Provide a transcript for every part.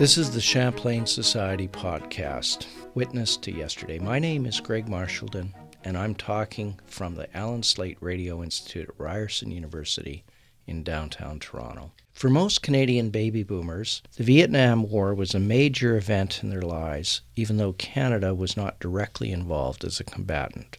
This is the Champlain Society podcast, Witness to Yesterday. My name is Greg Marchildon, and I'm talking from the Allen Slaight Radio Institute at Ryerson University in downtown Toronto. For most Canadian baby boomers, the Vietnam War was a major event in their lives, even though Canada was not directly involved as a combatant.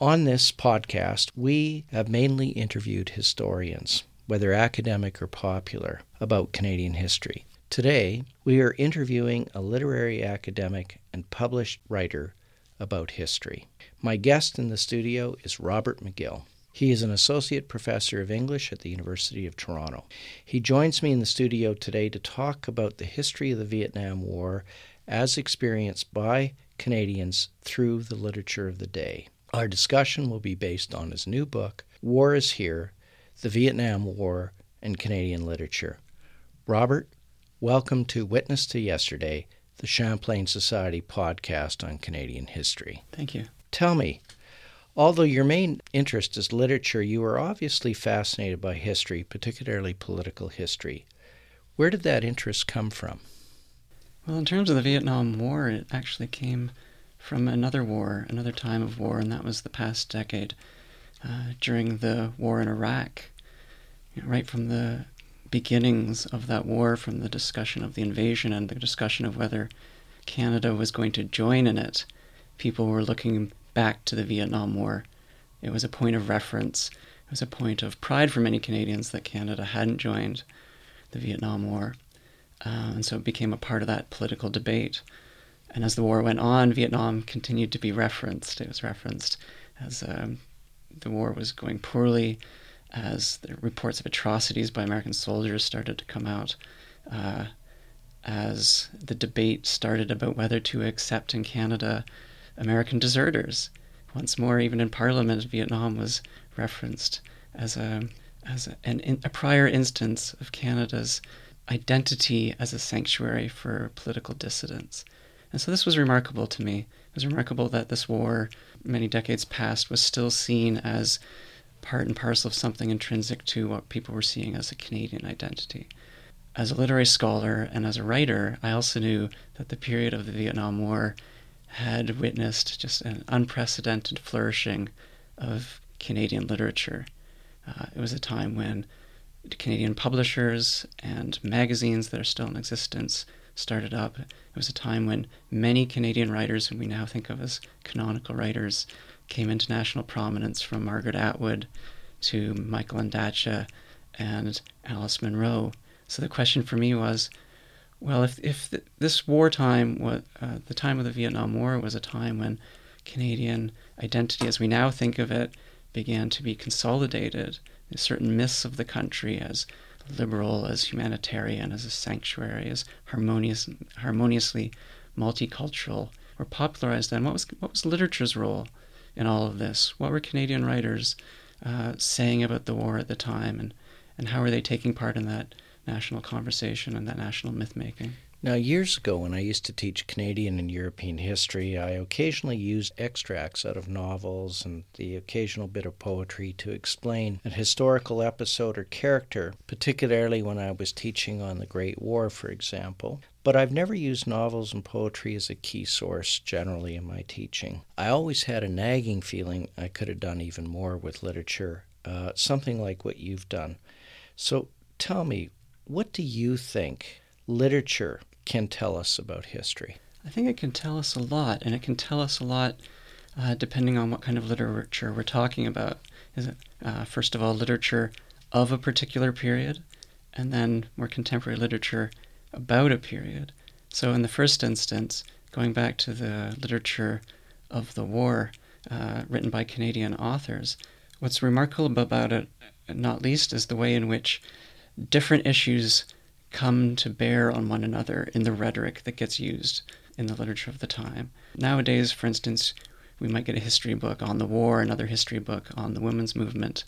On this podcast, we have mainly interviewed historians, whether academic or popular, about Canadian history. Today, we are interviewing a literary academic and published writer about history. My guest in the studio is Robert McGill. He is an associate professor of English at the University of Toronto. He joins me in the studio today to talk about the history of the Vietnam War as experienced by Canadians through the literature of the day. Our discussion will be based on his new book, War is Here The Vietnam War and Canadian Literature. Robert, Welcome to Witness to Yesterday, the Champlain Society podcast on Canadian history. Thank you. Tell me, although your main interest is literature, you are obviously fascinated by history, particularly political history. Where did that interest come from? Well, in terms of the Vietnam War, it actually came from another war, another time of war, and that was the past decade uh, during the war in Iraq. You know, right from the beginnings of that war, from the discussion of the invasion and the discussion of whether Canada was going to join in it, people were looking back to the Vietnam War. It was a point of reference. It was a point of pride for many Canadians that Canada hadn't joined the Vietnam War. Uh, and so it became a part of that political debate. And as the war went on, Vietnam continued to be referenced. It was referenced as um, the war was going poorly as the reports of atrocities by American soldiers started to come out, uh, as the debate started about whether to accept in Canada American deserters. Once more, even in Parliament, Vietnam was referenced as a as a, an, a prior instance of Canada's identity as a sanctuary for political dissidents. And so this was remarkable to me. It was remarkable that this war, many decades past, was still seen as part and parcel of something intrinsic to what people were seeing as a Canadian identity. As a literary scholar and as a writer, I also knew that the period of the Vietnam War had witnessed just an unprecedented flourishing of Canadian literature. Uh, it was a time when Canadian publishers and magazines that are still in existence started up. It was a time when many Canadian writers, whom we now think of as canonical writers, came into national prominence from Margaret Atwood to Michael Ondaatje and Alice Munro. So the question for me was, well, if if the, this wartime, was, uh, the time of the Vietnam War, was a time when Canadian identity, as we now think of it, began to be consolidated, certain myths of the country as liberal, as humanitarian, as a sanctuary, as harmonious, harmoniously multicultural, were popularized. Then, what was what was literature's role in all of this? What were Canadian writers uh, saying about the war at the time, and, and how were they taking part in that national conversation and that national myth making? Now, years ago, when I used to teach Canadian and European history, I occasionally used extracts out of novels and the occasional bit of poetry to explain an historical episode or character, particularly when I was teaching on the Great War, for example. But I've never used novels and poetry as a key source generally in my teaching. I always had a nagging feeling I could have done even more with literature, uh, something like what you've done. So tell me, what do you think literature can tell us about history? I think it can tell us a lot, and it can tell us a lot uh, depending on what kind of literature we're talking about. Is it, uh, first of all, literature of a particular period, and then more contemporary literature about a period. So, in the first instance, going back to the literature of the war uh, written by Canadian authors, what's remarkable about it, not least, is the way in which different issues come to bear on one another in the rhetoric that gets used in the literature of the time. Nowadays, for instance, we might get a history book on the war, another history book on the women's movement,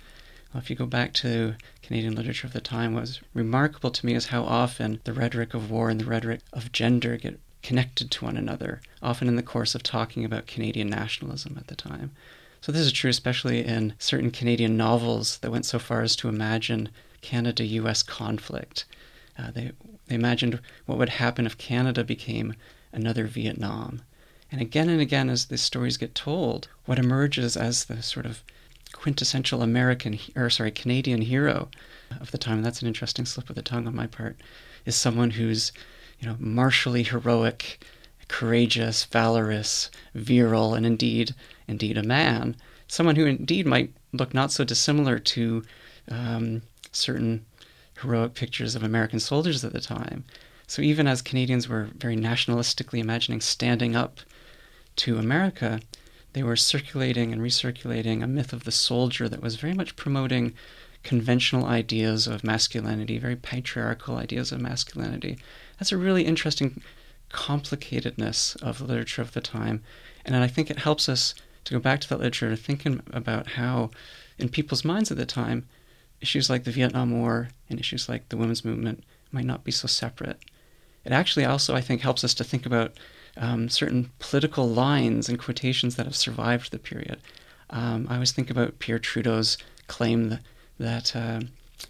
if you go back to Canadian literature of the time, what was remarkable to me is how often the rhetoric of war and the rhetoric of gender get connected to one another, often in the course of talking about Canadian nationalism at the time. So this is true especially in certain Canadian novels that went so far as to imagine Canada US conflict. Uh, they, they imagined what would happen if Canada became another Vietnam. And again and again, as these stories get told, what emerges as the sort of quintessential American, or sorry, Canadian hero of the time, that's an interesting slip of the tongue on my part, is someone who's, you know, martially heroic, courageous, valorous, virile, and indeed, indeed a man. Someone who indeed might look not so dissimilar to um, certain heroic pictures of American soldiers at the time. So even as Canadians were very nationalistically imagining standing up to America, they were circulating and recirculating a myth of the soldier that was very much promoting conventional ideas of masculinity, very patriarchal ideas of masculinity. That's a really interesting complicatedness of the literature of the time. And I think it helps us to go back to that literature, thinking about how, in people's minds at the time, issues like the Vietnam War and issues like the women's movement might not be so separate. It actually also, I think, helps us to think about um, certain political lines and quotations that have survived the period. Um, I always think about Pierre Trudeau's claim that, that uh,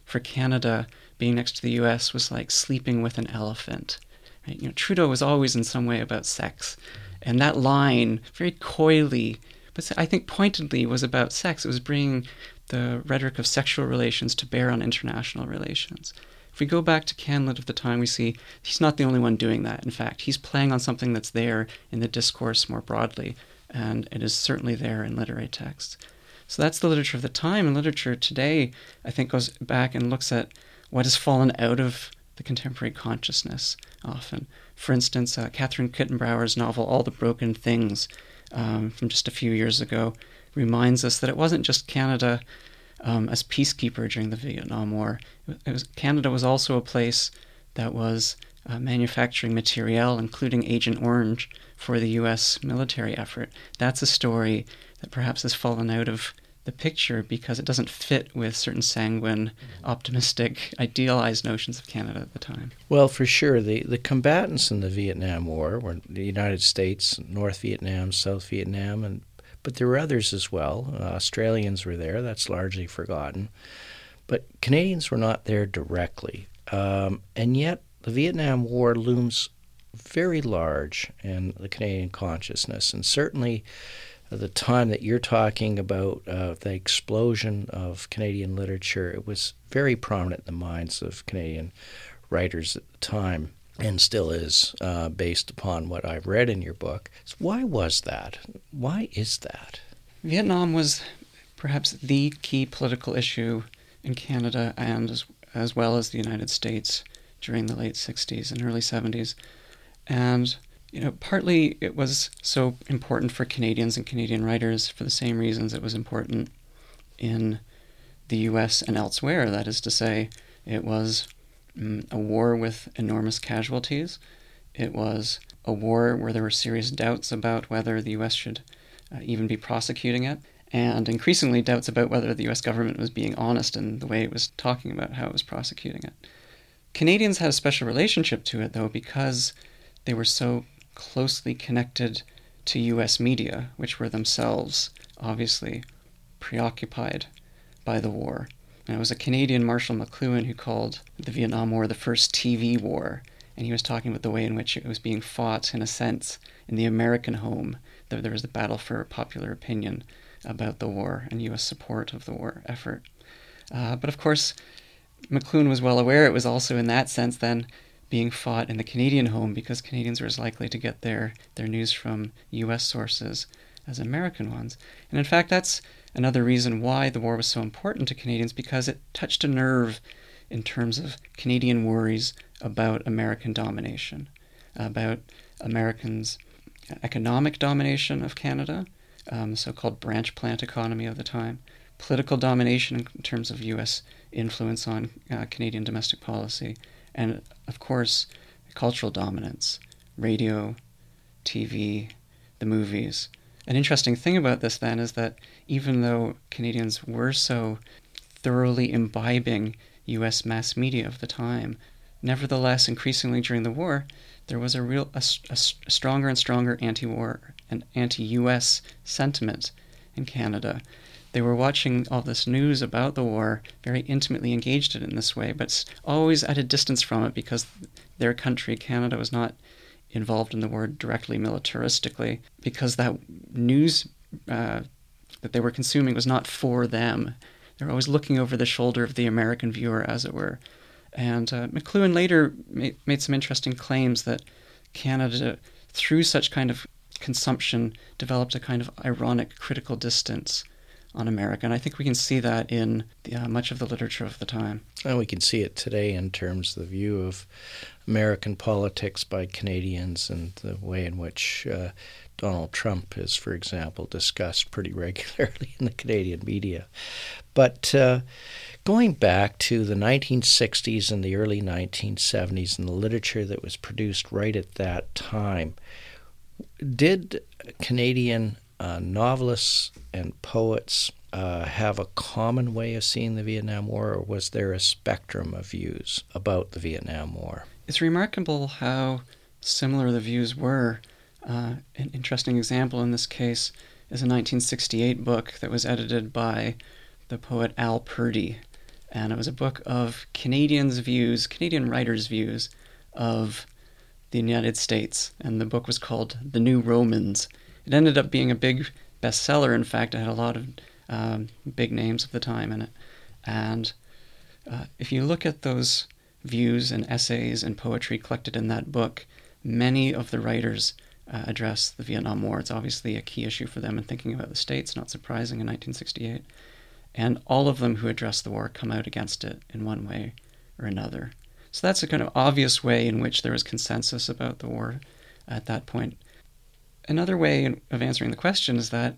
for Canada, being next to the U.S. was like sleeping with an elephant. Right? You know, Trudeau was always in some way about sex, and that line, very coyly, but I think pointedly, was about sex. It was bringing the rhetoric of sexual relations to bear on international relations. If we go back to CanLit of the time, we see he's not the only one doing that. In fact, he's playing on something that's there in the discourse more broadly, and it is certainly there in literary texts. So that's the literature of the time. And literature today, I think, goes back and looks at what has fallen out of the contemporary consciousness often. For instance, uh, Katherine Kuitenbrouwer's novel, All the Broken Things, um, from just a few years ago, reminds us that it wasn't just Canada um, as peacekeeper during the Vietnam War. Was, Canada was also a place that was uh, manufacturing materiel, including Agent Orange, for the U.S. military effort. That's a story that perhaps has fallen out of the picture because it doesn't fit with certain sanguine, optimistic, idealized notions of Canada at the time. Well, for sure, the, the combatants in the Vietnam War were the United States, North Vietnam, South Vietnam, and but there were others as well. Uh, Australians were there. That's largely forgotten. But Canadians were not there directly. Um, and yet, the Vietnam War looms very large in the Canadian consciousness. And certainly, the time that you're talking about, uh, the explosion of Canadian literature, it was very prominent in the minds of Canadian writers at the time and still is uh, based upon what I've read in your book. So why was that? Why is that? Vietnam was perhaps the key political issue in Canada and as, as well as the United States during the late 60s and early 70s. And you know, partly it was so important for Canadians and Canadian writers for the same reasons it was important in the US and elsewhere. That is to say, it was a war with enormous casualties. It was a war where there were serious doubts about whether the US should uh, even be prosecuting it, and increasingly doubts about whether the US government was being honest in the way it was talking about how it was prosecuting it. Canadians had a special relationship to it, though, because they were so closely connected to US media, which were themselves obviously preoccupied by the war. And it was a Canadian Marshall McLuhan who called the Vietnam War the first TV war. And he was talking about the way in which it was being fought, in a sense, in the American home. There was a battle for popular opinion about the war and U.S. support of the war effort. Uh, but of course, McLuhan was well aware it was also, in that sense, then being fought in the Canadian home because Canadians were as likely to get their, their news from U.S. sources as American ones. And in fact, that's another reason why the war was so important to Canadians because it touched a nerve in terms of Canadian worries about American domination, about Americans' economic domination of Canada, um, so called branch plant economy of the time, political domination in terms of U.S. influence on uh, Canadian domestic policy, and of course, cultural dominance, radio, TV, the movies. An interesting thing about this then is that even though Canadians were so thoroughly imbibing US mass media of the time, nevertheless, increasingly during the war, there was a real a, a stronger and stronger anti-war and anti-US sentiment in Canada. They were watching all this news about the war, very intimately engaged in it in this way, but always at a distance from it because their country, Canada, was not involved in the war directly militaristically because that news uh, that they were consuming was not for them. They were always looking over the shoulder of the American viewer, as it were. And uh, McLuhan later made, made some interesting claims that Canada, through such kind of consumption, developed a kind of ironic critical distance on America. And I think we can see that in the, uh, much of the literature of the time. And we can see it today in terms of the view of American politics by Canadians and the way in which uh, Donald Trump is, for example, discussed pretty regularly in the Canadian media. But uh, going back to the 1960s and the early 1970s and the literature that was produced right at that time, did Canadian uh, novelists and poets uh, have a common way of seeing the Vietnam War, or was there a spectrum of views about the Vietnam War? It's remarkable how similar the views were. Uh, an interesting example in this case is a 1968 book that was edited by the poet Al Purdy. And it was a book of Canadians' views, Canadian writers' views of the United States. And the book was called The New Romans. It ended up being a big bestseller. In fact, it had a lot of um, big names of the time in it. And uh, if you look at those views and essays and poetry collected in that book, many of the writers uh, address the Vietnam War. It's obviously a key issue for them in thinking about the states, not surprising in 1968. And all of them who address the war come out against it in one way or another. So that's a kind of obvious way in which there was consensus about the war at that point another way of answering the question is that,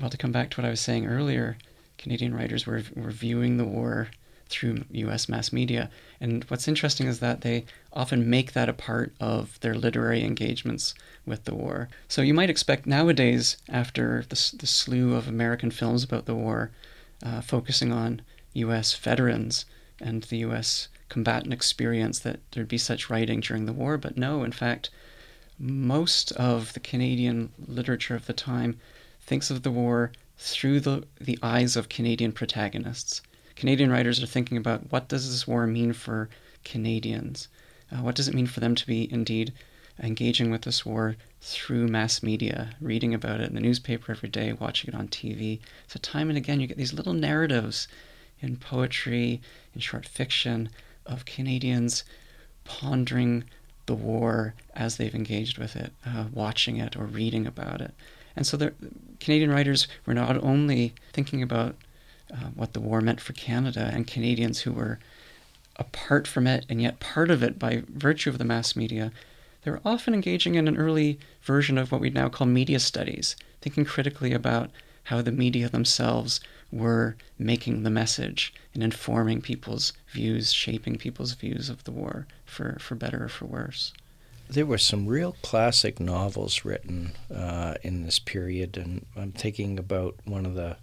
well, to come back to what I was saying earlier, Canadian writers were, were viewing the war through US mass media. And what's interesting is that they often make that a part of their literary engagements with the war. So you might expect nowadays, after the, the slew of American films about the war, uh, focusing on US veterans and the US combatant experience, that there'd be such writing during the war. But no, in fact, most of the Canadian literature of the time thinks of the war through the, the eyes of Canadian protagonists. Canadian writers are thinking about what does this war mean for Canadians? Uh, what does it mean for them to be indeed engaging with this war through mass media, reading about it in the newspaper every day, watching it on TV? So, time and again, you get these little narratives in poetry, in short fiction, of Canadians pondering the war as they've engaged with it, uh, watching it or reading about it. And so the Canadian writers were not only thinking about uh, what the war meant for Canada and Canadians who were apart from it and yet part of it by virtue of the mass media, they were often engaging in an early version of what we now call media studies, thinking critically about how the media themselves were making the message and informing people's views, shaping people's views of the war for, for better or for worse. There were some real classic novels written uh, in this period, and I'm thinking about one of the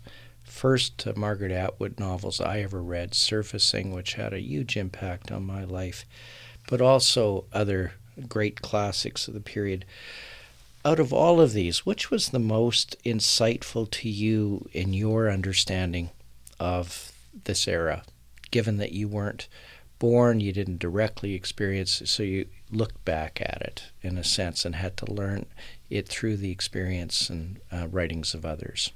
first uh, Margaret Atwood novels I ever read, Surfacing, which had a huge impact on my life, but also other great classics of the period out of all of these, which was the most insightful to you in your understanding of this era, given that you weren't born, you didn't directly experience it, so you looked back at it in a sense and had to learn it through the experience and uh, writings of others?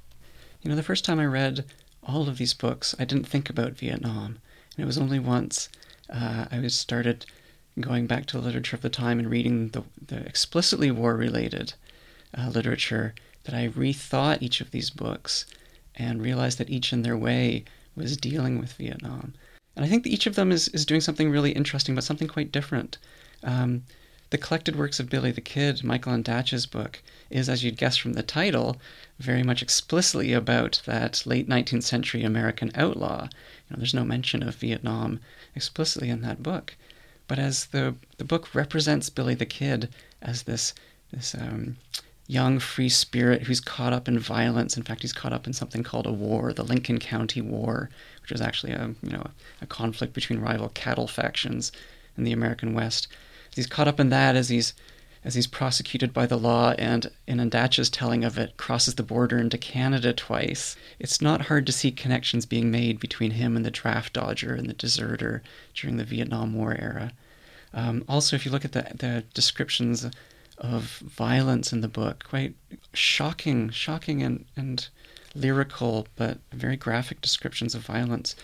You know, the first time I read all of these books, I didn't think about Vietnam. And it was only once uh, I was started going back to the literature of the time and reading the, the explicitly war related uh, literature that I rethought each of these books and realized that each in their way was dealing with Vietnam. And I think that each of them is, is doing something really interesting, but something quite different. Um, the collected works of Billy the Kid, Michael Ondaatje's book, is, as you'd guess from the title, very much explicitly about that late 19th century American outlaw. You know, there's no mention of Vietnam explicitly in that book. But as the, the book represents Billy the Kid as this, this um, young free spirit who's caught up in violence. In fact, he's caught up in something called a war, the Lincoln County War, which was actually a you know a conflict between rival cattle factions in the American West. He's caught up in that as he's as he's prosecuted by the law and in Ondaatje's telling of it crosses the border into Canada twice. It's not hard to see connections being made between him and the draft dodger and the deserter during the Vietnam War era. Um, also, if you look at the, the descriptions of violence in the book, quite shocking, shocking and, and lyrical, but very graphic descriptions of violence.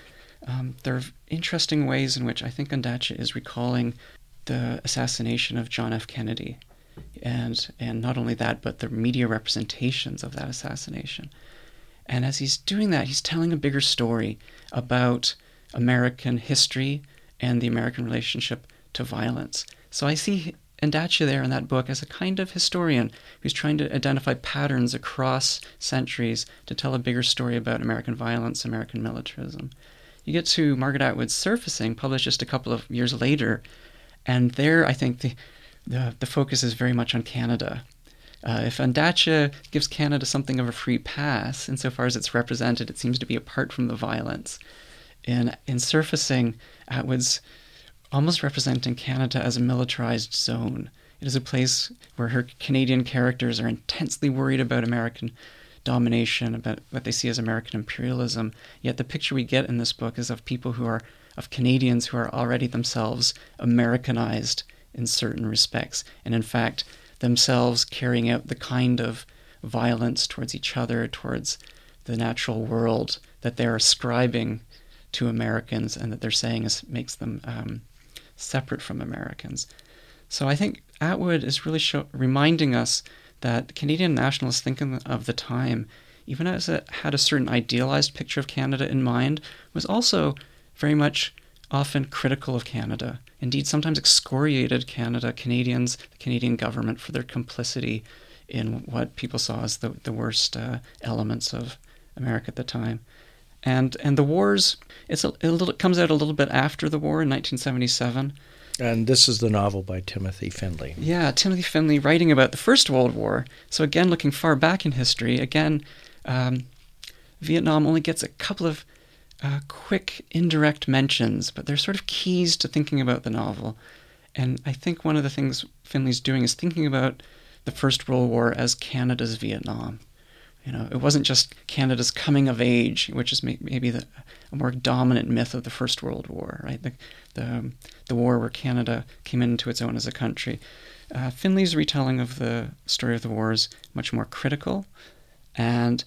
Um, there are interesting ways in which I think Ondaatje is recalling the assassination of John F. Kennedy and and not only that, but the media representations of that assassination. And as he's doing that, he's telling a bigger story about American history and the American relationship to violence. So I see Ondaatje there in that book as a kind of historian who's trying to identify patterns across centuries to tell a bigger story about American violence, American militarism. You get to Margaret Atwood's Surfacing, published just a couple of years later, and there I think the the, the focus is very much on Canada. Uh, if Ondaatje gives Canada something of a free pass, insofar as it's represented, it seems to be apart from the violence. In, in surfacing, Atwood's almost representing Canada as a militarized zone. It is a place where her Canadian characters are intensely worried about American domination, about what they see as American imperialism. Yet the picture we get in this book is of people who are, of Canadians who are already themselves Americanized in certain respects, and in fact, themselves carrying out the kind of violence towards each other, towards the natural world that they're ascribing to Americans and that they're saying is, makes them um, separate from Americans. So I think Atwood is really show, reminding us that Canadian nationalists thinking of the time, even as it had a certain idealized picture of Canada in mind, was also very much often critical of Canada indeed sometimes excoriated Canada, Canadians, the Canadian government for their complicity in what people saw as the, the worst uh, elements of America at the time. And and the wars, it's a, it, it comes out a little bit after the war in 1977. And this is the novel by Timothy Findley. Yeah, Timothy Findley writing about the First World War. So again, looking far back in history, again, um, Vietnam only gets a couple of uh, quick, indirect mentions, but they're sort of keys to thinking about the novel. And I think one of the things Findley's doing is thinking about the First World War as Canada's Vietnam. You know, it wasn't just Canada's coming of age, which is maybe the, a more dominant myth of the First World War, right? The, the, the war where Canada came into its own as a country. Uh, Findley's retelling of the story of the war is much more critical, and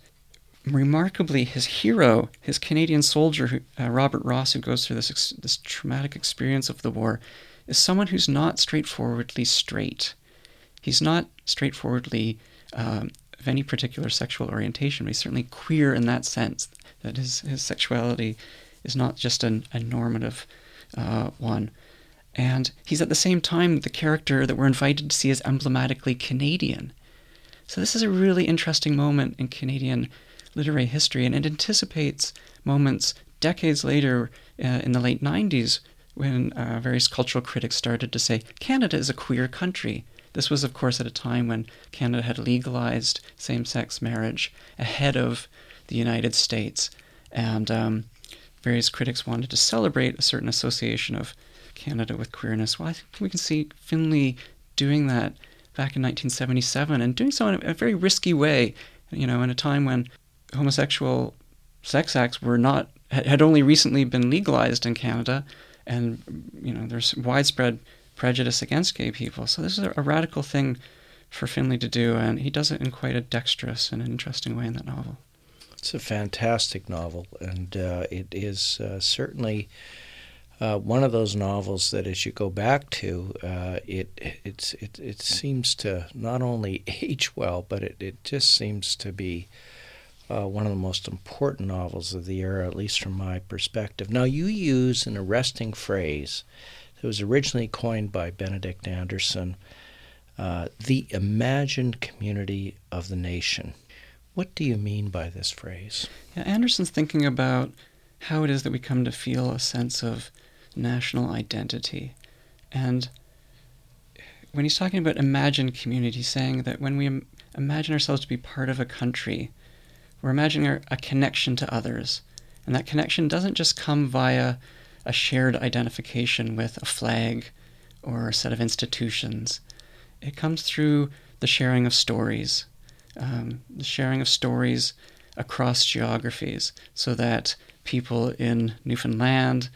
remarkably, his hero, his Canadian soldier, who, uh, Robert Ross, who goes through this ex- this traumatic experience of the war, is someone who's not straightforwardly straight. He's not straightforwardly um, of any particular sexual orientation, but he's certainly queer in that sense. That his his sexuality is not just an, a normative uh, one. And he's at the same time the character that we're invited to see as emblematically Canadian. So this is a really interesting moment in Canadian literary history, and it anticipates moments decades later uh, in the late 90s when uh, various cultural critics started to say Canada is a queer country. This was, of course, at a time when Canada had legalized same sex marriage ahead of the United States, and um, various critics wanted to celebrate a certain association of Canada with queerness. Well, I think we can see Findley doing that back in 1977 and doing so in a, a very risky way, you know, in a time when homosexual sex acts were not had only recently been legalized in Canada, and you know there's widespread prejudice against gay people. So this is a, radical thing for Findley to do, and he does it in quite a dexterous and interesting way in that novel. It's a fantastic novel, and uh, it is uh, certainly uh, one of those novels that, as you go back to, uh, it it it seems to not only age well, but it, it just seems to be uh, one of the most important novels of the era, at least from my perspective. Now, you use an arresting phrase that was originally coined by Benedict Anderson uh, the imagined community of the nation. What do you mean by this phrase? Yeah, Anderson's thinking about how it is that we come to feel a sense of national identity. And when he's talking about imagined community, saying that when we imagine ourselves to be part of a country, we're imagining a connection to others. And that connection doesn't just come via a shared identification with a flag or a set of institutions. it comes through the sharing of stories, um, the sharing of stories across geographies, so that people in Newfoundland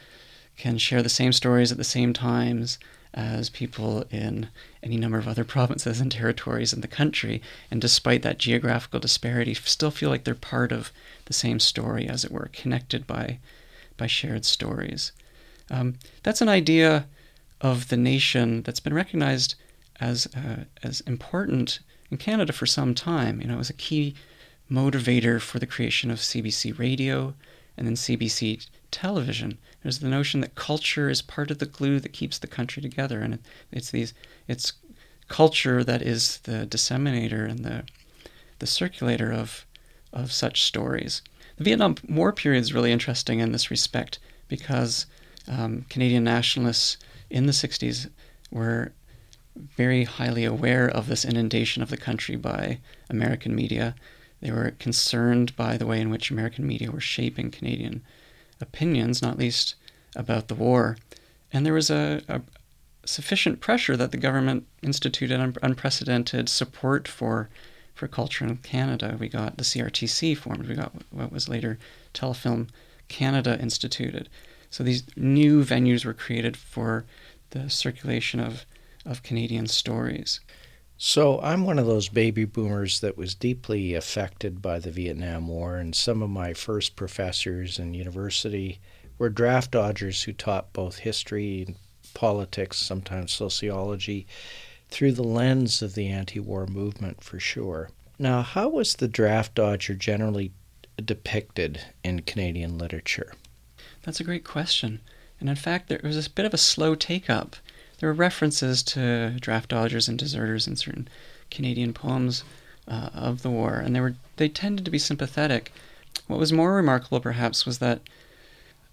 can share the same stories at the same times as people in any number of other provinces and territories in the country, and despite that geographical disparity, still feel like they're part of the same story, as it were, connected by by shared stories. Um, that's an idea of the nation that's been recognized as uh, as important in Canada for some time. You know, it was a key motivator for the creation of CBC Radio and then CBC television. There's the notion that culture is part of the glue that keeps the country together, and it, it's these it's culture that is the disseminator and the the circulator of of such stories. The Vietnam War period is really interesting in this respect because um, Canadian nationalists in the 60s were very highly aware of this inundation of the country by American media. They were concerned by the way in which American media were shaping Canadian opinions, not least about the war. And there was a, a sufficient pressure that the government instituted un- unprecedented support for for culture in Canada. We got the CRTC formed. We got what was later Telefilm Canada instituted. So these new venues were created for the circulation of, of Canadian stories. So I'm one of those baby boomers that was deeply affected by the Vietnam War, and some of my first professors in university were draft dodgers who taught both history, and politics, sometimes sociology, through the lens of the anti war movement for sure. Now, how was the draft dodger generally depicted in Canadian literature? That's a great question. And in fact, there was a bit of a slow take up there were references to draft dodgers and deserters in certain Canadian poems uh, of the war, and they were they tended to be sympathetic. What was more remarkable, perhaps, was that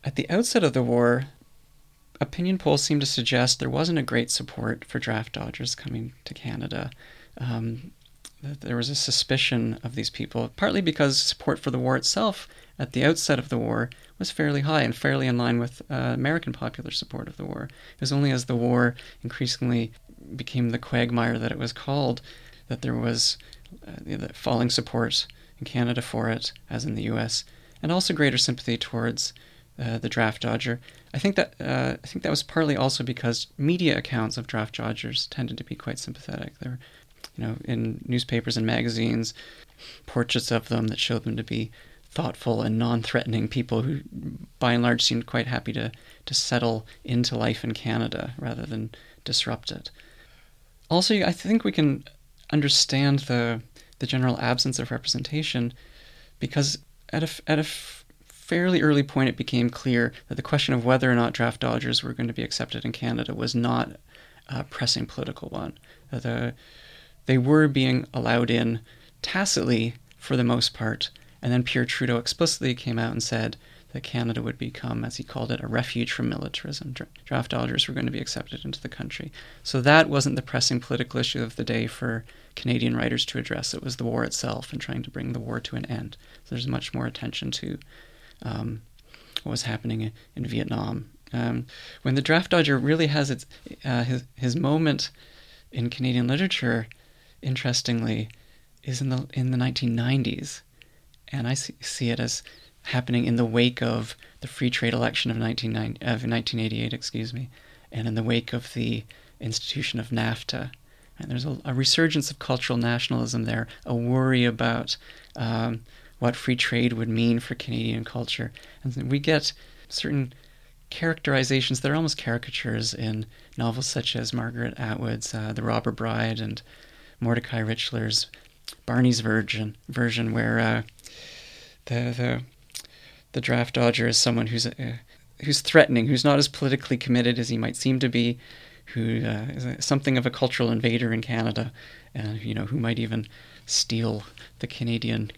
at the outset of the war, opinion polls seemed to suggest there wasn't a great support for draft dodgers coming to Canada. Um, there was a suspicion of these people, partly because support for the war itself at the outset of the war was fairly high and fairly in line with uh, American popular support of the war. It was only as the war increasingly became the quagmire that it was called that there was uh, falling support in Canada for it, as in the U.S., and also greater sympathy towards uh, the draft dodger. I think that uh, I think that was partly also because media accounts of draft dodgers tended to be quite sympathetic. There you know, in newspapers and magazines, portraits of them that showed them to be thoughtful and non-threatening people who, by and large, seemed quite happy to to settle into life in Canada rather than disrupt it. Also, I think we can understand the the general absence of representation because at a at a fairly early point it became clear that the question of whether or not draft dodgers were going to be accepted in Canada was not a pressing political one. The, they were being allowed in tacitly for the most part and then Pierre Trudeau explicitly came out and said that Canada would become, as he called it, a refuge from militarism. Draft dodgers were going to be accepted into the country. So that wasn't the pressing political issue of the day for Canadian writers to address. It was the war itself and trying to bring the war to an end. So there's much more attention to um, what was happening in Vietnam. Um, when the draft dodger really has its uh, his his moment in Canadian literature, interestingly, is in the in the 1990s and I see, see it as happening in the wake of the free trade election of, of 1988, excuse me, and in the wake of the institution of NAFTA. And there's a, a resurgence of cultural nationalism there, a worry about um, what free trade would mean for Canadian culture. And we get certain characterizations that are almost caricatures in novels such as Margaret Atwood's uh, The Robber Bride and Mordecai Richler's Barney's version, version where uh, the the the draft dodger is someone who's uh, who's threatening, who's not as politically committed as he might seem to be, who uh, is a, something of a cultural invader in Canada, and you know who might even steal the Canadian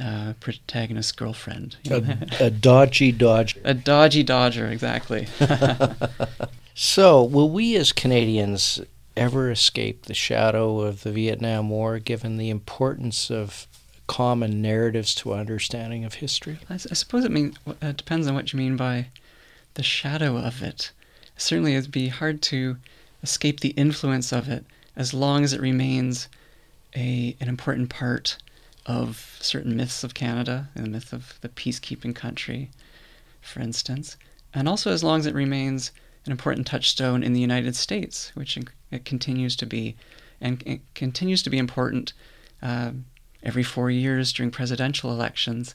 uh, protagonist's girlfriend. A, a, dodgy dodger. A dodgy dodger, exactly. so, will we as Canadians ever escape the shadow of the Vietnam War, given the importance of common narratives to understanding of history? I, I suppose it mean it depends on what you mean by the shadow of it. Certainly, it'd be hard to escape the influence of it as long as it remains a, an important part of certain myths of Canada, the myth of the peacekeeping country, for instance, and also as long as it remains an important touchstone in the United States, which it continues to be, and it continues to be important uh, every four years during presidential elections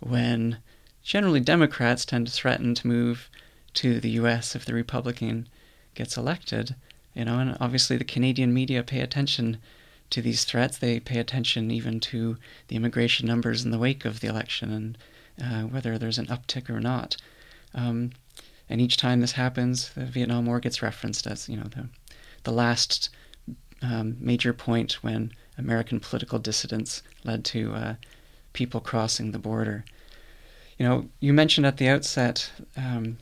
when generally Democrats tend to threaten to move to the U.S. if the Republican gets elected. You know, and obviously the Canadian media pay attention to these threats. They pay attention even to the immigration numbers in the wake of the election and uh, whether there's an uptick or not. Um, and each time this happens, the Vietnam War gets referenced as you know the the last um, major point when American political dissidents led to uh, people crossing the border. You know, you mentioned at the outset um,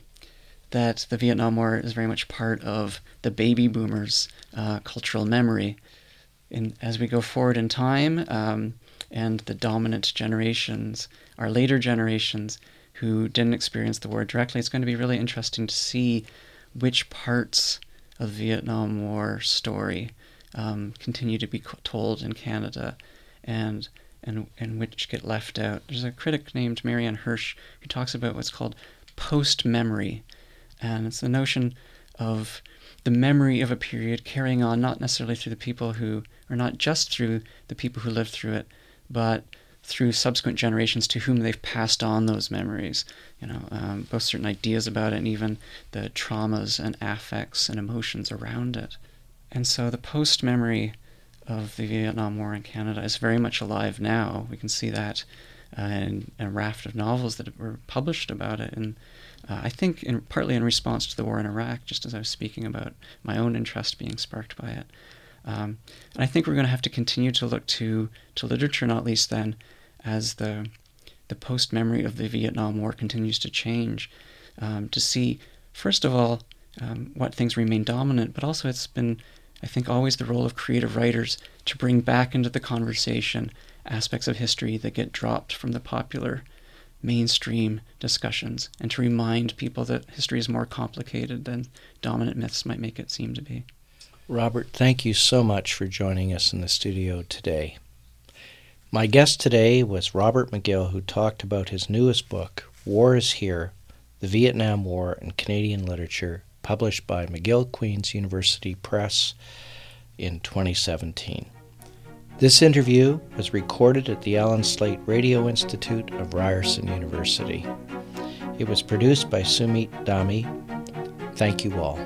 that the Vietnam War is very much part of the baby boomers' uh, cultural memory. And as we go forward in time, um, and the dominant generations, our later generations who didn't experience the war directly, it's going to be really interesting to see which parts of Vietnam War story um, continue to be told in Canada and and and which get left out. There's a critic named Marianne Hirsch who talks about what's called post memory, and it's the notion of the memory of a period carrying on not necessarily through the people who, or not just through the people who lived through it, but through subsequent generations to whom they've passed on those memories. You know, um, both certain ideas about it and even the traumas and affects and emotions around it. And so the post memory of the Vietnam War in Canada is very much alive now. We can see that uh, in, in, a raft of novels that were published about it. And uh, I think in, partly in response to the war in Iraq, just as I was speaking about my own interest being sparked by it. Um, and I think we're going to have to continue to look to, to literature, not least then, as the, the post memory of the Vietnam War continues to change, um, to see, first of all, um, what things remain dominant, but also it's been I think always the role of creative writers to bring back into the conversation aspects of history that get dropped from the popular mainstream discussions and to remind people that history is more complicated than dominant myths might make it seem to be. Robert, thank you so much for joining us in the studio today. My guest today was Robert McGill, who talked about his newest book, War is Here The Vietnam War and Canadian Literature published by McGill Queen's University Press in 2017. This interview was recorded at the Allen Slaight Radio Institute of Ryerson University. It was produced by Sumit Dami. Thank you all.